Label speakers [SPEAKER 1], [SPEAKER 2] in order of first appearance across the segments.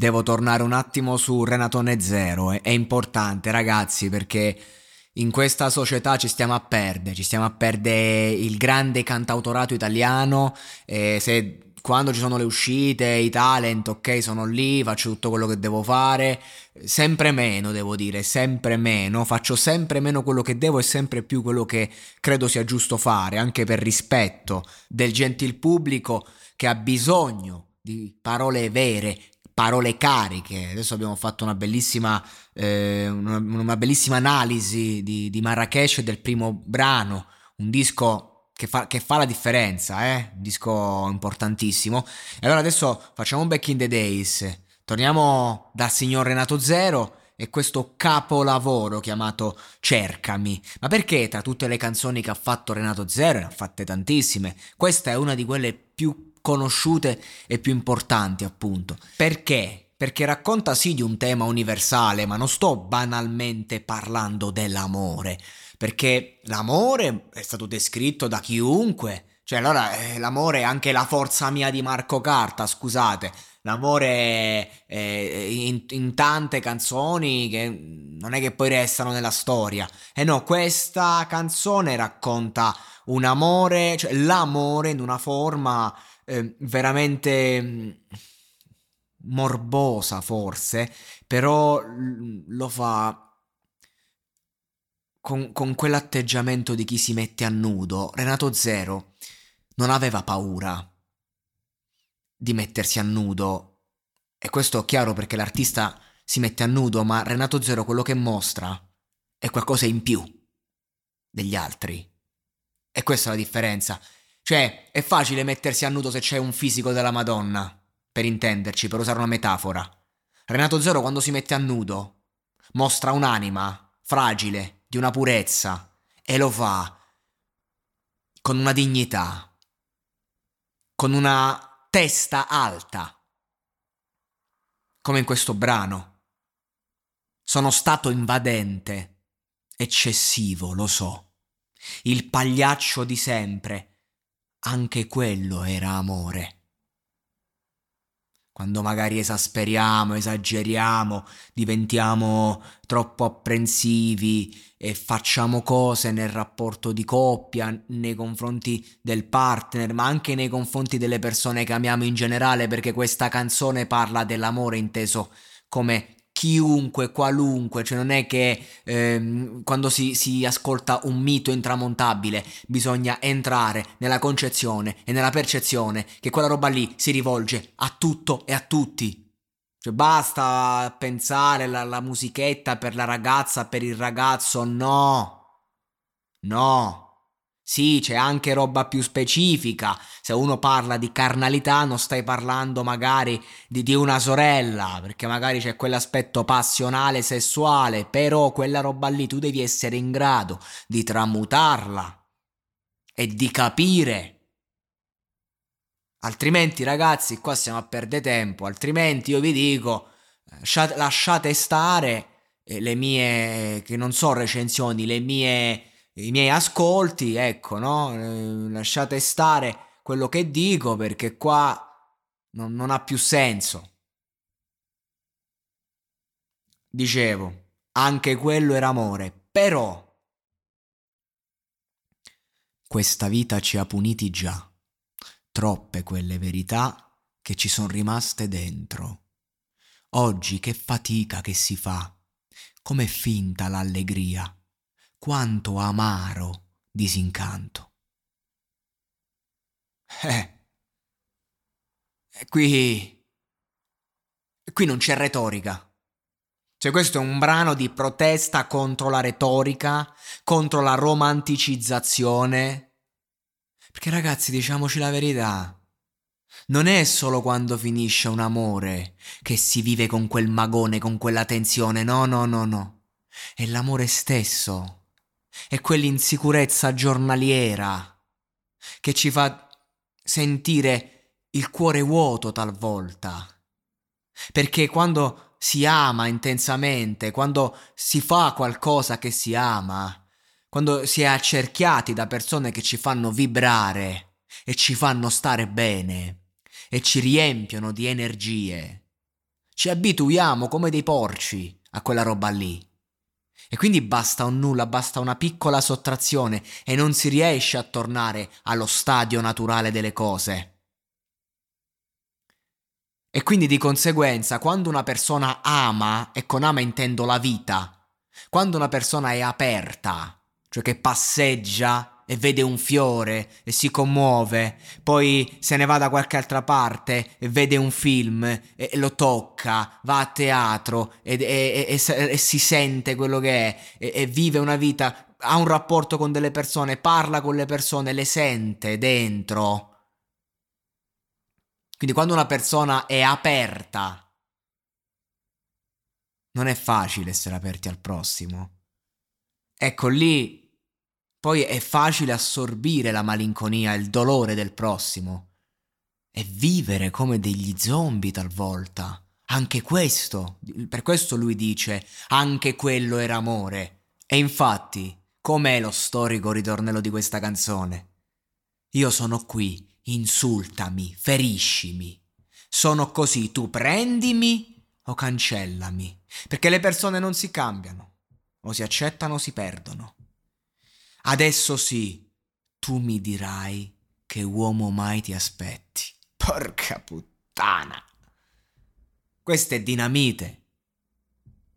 [SPEAKER 1] Devo tornare un attimo su Renatone Zero, è, importante ragazzi perché in questa società ci stiamo a perdere, ci stiamo a perdere il grande cantautorato italiano, e se quando ci sono le uscite, i talent, ok, sono lì, faccio tutto quello che devo fare, sempre meno devo dire, sempre meno, faccio sempre meno quello che devo e sempre più quello che credo sia giusto fare, anche per rispetto del gentil pubblico che ha bisogno di parole vere, parole cariche. Adesso abbiamo fatto una bellissima, eh, una, una, bellissima analisi di, di Marrakesh del primo brano, un disco che fa, che fa la differenza, eh? un disco importantissimo. E allora adesso facciamo un back in the days, torniamo dal signor Renato Zero e questo capolavoro chiamato Cercami. Ma perché tra tutte le canzoni che ha fatto Renato Zero, ne ha fatte tantissime, questa è una di quelle più conosciute e più importanti, appunto. Perché? Perché racconta sì di un tema universale, ma non sto banalmente parlando dell'amore, perché l'amore è stato descritto da chiunque. Cioè, allora, eh, l'amore è anche la forza mia di Marco Carta, scusate. L'amore è, in, in, tante canzoni che non è che poi restano nella storia. E no, questa canzone racconta un amore, cioè l'amore in una forma eh, veramente mm, morbosa forse, però lo fa con, con quell'atteggiamento di chi si mette a nudo. Renato Zero non aveva paura di mettersi a nudo. E questo è chiaro perché l'artista si mette a nudo, ma Renato Zero quello che mostra è qualcosa in più degli altri. E questa è la differenza. Cioè, è facile mettersi a nudo se c'è un fisico della Madonna, per intenderci, per usare una metafora. Renato Zero quando si mette a nudo mostra un'anima fragile, di una purezza, e lo fa con una dignità, con una testa alta, come in questo brano. Sono stato invadente, eccessivo, lo so. Il pagliaccio di sempre, anche quello era amore. Quando magari esasperiamo, esageriamo, diventiamo troppo apprensivi e facciamo cose nel rapporto di coppia, nei confronti del partner, ma anche nei confronti delle persone che amiamo in generale, perché questa canzone parla dell'amore inteso come chiunque, qualunque, cioè non è che ehm, quando si, si, ascolta un mito intramontabile bisogna entrare nella concezione e nella percezione che quella roba lì si rivolge a tutto e a tutti. Cioè basta pensare alla musichetta per la ragazza, per il ragazzo, no. No. Sì, c'è anche roba più specifica. Se uno parla di carnalità, non stai parlando magari di, di, una sorella, perché magari c'è quell'aspetto passionale, sessuale, però quella roba lì tu devi essere in grado di tramutarla e di capire. Altrimenti, ragazzi, qua stiamo a perdere tempo. Altrimenti io vi dico, lasciate stare eh, le mie, che non so recensioni, le mie i miei ascolti, ecco, no? Eh, lasciate stare quello che dico perché qua non, non ha più senso. Dicevo, anche quello era amore, però questa vita ci ha puniti già. Troppe quelle verità che ci sono rimaste dentro. Oggi che fatica che si fa, com'è finta l'allegria quanto amaro disincanto. Eh, qui... qui non c'è retorica. Cioè questo è un brano di protesta contro la retorica, contro la romanticizzazione. Perché ragazzi, diciamoci la verità. Non è solo quando finisce un amore che si vive con quel magone, con quella tensione, no, no, no, no. È l'amore stesso è quell'insicurezza giornaliera che ci fa sentire il cuore vuoto talvolta. Perché quando si ama intensamente, quando si fa qualcosa che si ama, quando si è accerchiati da persone che ci fanno vibrare e ci fanno stare bene e ci riempiono di energie, Ci abituiamo come dei porci a quella roba lì. E quindi basta un nulla, basta una piccola sottrazione e non si riesce a tornare allo stadio naturale delle cose. E quindi di conseguenza, quando una persona ama, e con ama intendo la vita, quando una persona è aperta, cioè che passeggia e vede un fiore e si commuove, poi se ne va da qualche altra parte e vede un film e, lo tocca, va a teatro e, e, si sente quello che è e vive una vita, ha un rapporto con delle persone, parla con le persone, le sente dentro quindi quando una persona è aperta, non è facile essere aperti al prossimo. Ecco lì, poi è facile assorbire la malinconia, il dolore del prossimo e vivere come degli zombie talvolta. Anche questo, per questo lui dice, anche quello era amore. E infatti, com'è lo storico ritornello di questa canzone? Io sono qui insultami, feriscimi. Sono così, tu prendimi o cancellami, perché le persone non si cambiano, o si accettano o si perdono. Adesso sì, tu mi dirai che uomo mai ti aspetti. Porca puttana. Questa è dinamite.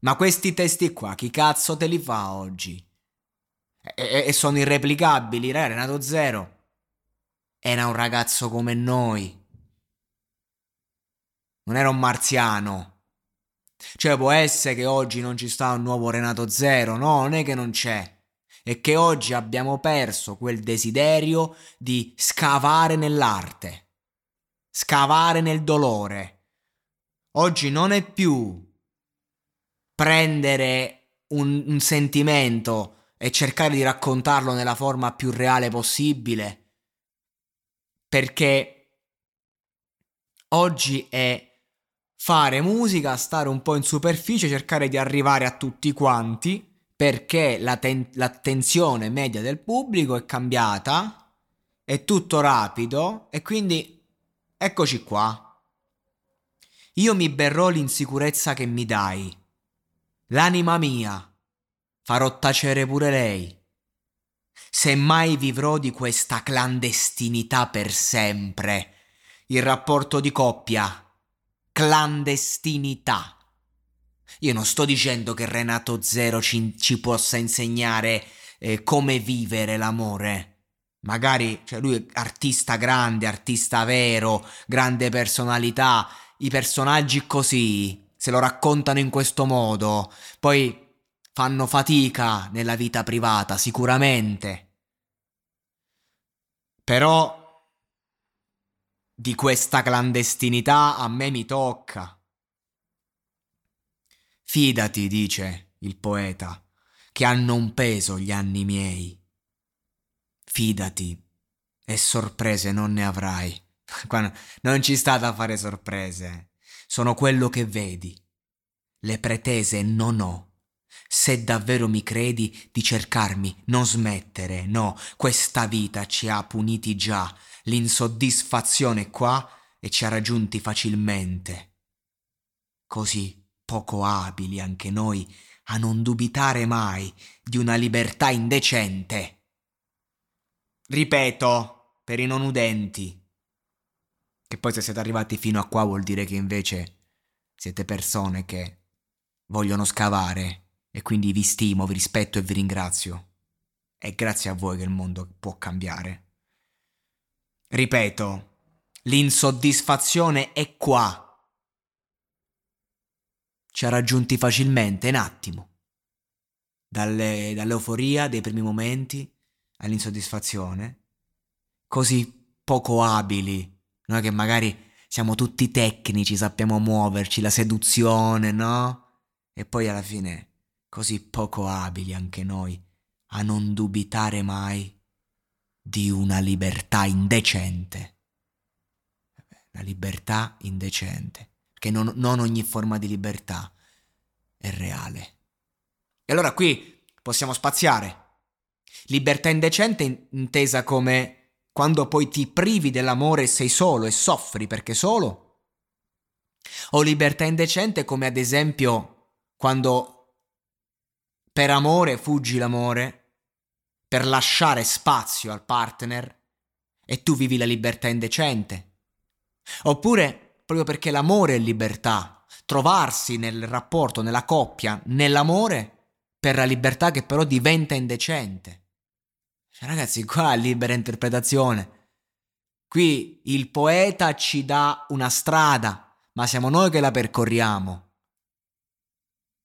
[SPEAKER 1] Ma questi testi qua, chi cazzo te li fa oggi? E, e sono irreplicabili, Renato Zero era un ragazzo come noi. Non era un marziano. Cioè può essere che oggi non ci sta un nuovo Renato Zero, no, non è che non c'è. È che oggi abbiamo perso quel desiderio di scavare nell'arte, scavare nel dolore. Oggi non è più prendere un, un sentimento e cercare di raccontarlo nella forma più reale possibile perché oggi è fare musica, stare un po' in superficie, cercare di arrivare a tutti quanti, perché la ten- l'attenzione media del pubblico è cambiata, è tutto rapido e quindi eccoci qua. Io mi berrò l'insicurezza che mi dai, l'anima mia, farò tacere pure lei. Se mai vivrò di questa clandestinità per sempre. Il rapporto di coppia. Clandestinità. Io non sto dicendo che Renato Zero ci, ci possa insegnare eh, come vivere l'amore. Magari, cioè lui è artista grande, artista vero, grande personalità. I personaggi così se lo raccontano in questo modo. Poi fanno fatica nella vita privata, sicuramente. Però di questa clandestinità a me mi tocca. Fidati, dice il poeta, che hanno un peso gli anni miei. Fidati, e sorprese non ne avrai. non ci sta da fare sorprese. Sono quello che vedi. Le pretese non ho se davvero mi credi di cercarmi, non smettere, no, questa vita ci ha puniti già, l'insoddisfazione qua e ci ha raggiunti facilmente. Così poco abili anche noi a non dubitare mai di una libertà indecente. Ripeto, per i non udenti, che poi se siete arrivati fino a qua vuol dire che invece siete persone che vogliono scavare e quindi vi stimo, vi rispetto e vi ringrazio. È grazie a voi che il mondo può cambiare. Ripeto, l'insoddisfazione è qua. Ci ha raggiunti facilmente, in attimo. Dalle, dall'euforia dei primi momenti all'insoddisfazione. Così poco abili. Noi che magari siamo tutti tecnici, sappiamo muoverci, la seduzione, no? E poi alla fine così poco abili anche noi a non dubitare mai di una libertà indecente. La libertà indecente, perché non, non ogni forma di libertà è reale. E allora qui possiamo spaziare. Libertà indecente intesa come quando poi ti privi dell'amore e sei solo e soffri perché solo, O libertà indecente come ad esempio quando per amore fuggi l'amore, per lasciare spazio al partner e tu vivi la libertà indecente. Oppure proprio perché l'amore è libertà, trovarsi nel rapporto, nella coppia, nell'amore per la libertà che però diventa indecente. Cioè, ragazzi, qua è libera interpretazione. Qui il poeta ci dà una strada, ma siamo noi che la percorriamo.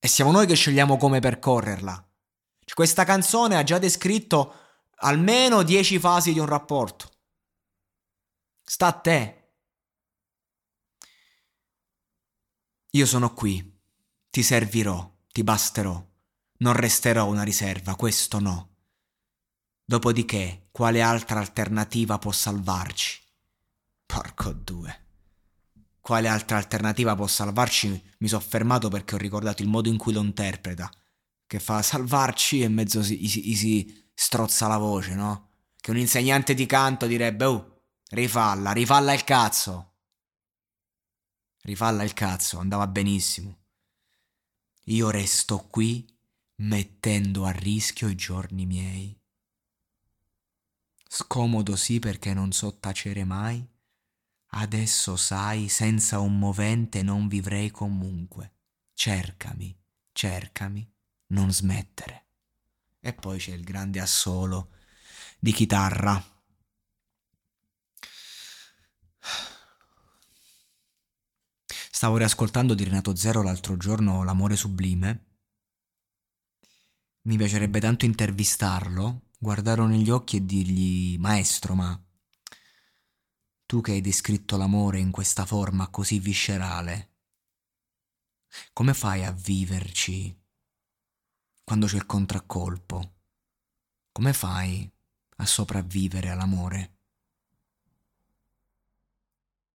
[SPEAKER 1] E siamo noi che scegliamo come percorrerla. Cioè, questa canzone ha già descritto almeno dieci fasi di un rapporto. Sta a te. Io sono qui, ti servirò, ti basterò, non resterò una riserva, questo no. Dopodiché, quale altra alternativa può salvarci? Porco due. Quale altra alternativa può salvarci? Mi sono fermato perché ho ricordato il modo in cui lo interpreta. Che fa salvarci e mezzo si, si, si strozza la voce, no? Che un insegnante di canto direbbe, oh, rifalla, rifalla il cazzo. Rifalla il cazzo, andava benissimo. Io resto qui mettendo a rischio i giorni miei Scomodo sì perché non so tacere mai. Adesso sai, senza un movente non vivrei comunque. Cercami, cercami, non smettere. E poi c'è il grande assolo di chitarra. Stavo riascoltando di Renato Zero l'altro giorno L'amore sublime. Mi piacerebbe tanto intervistarlo guardarlo negli occhi e dirgli Maestro, ma tu che hai descritto l'amore in questa forma così viscerale, come fai a viverci quando c'è il contraccolpo? Come fai a sopravvivere all'amore?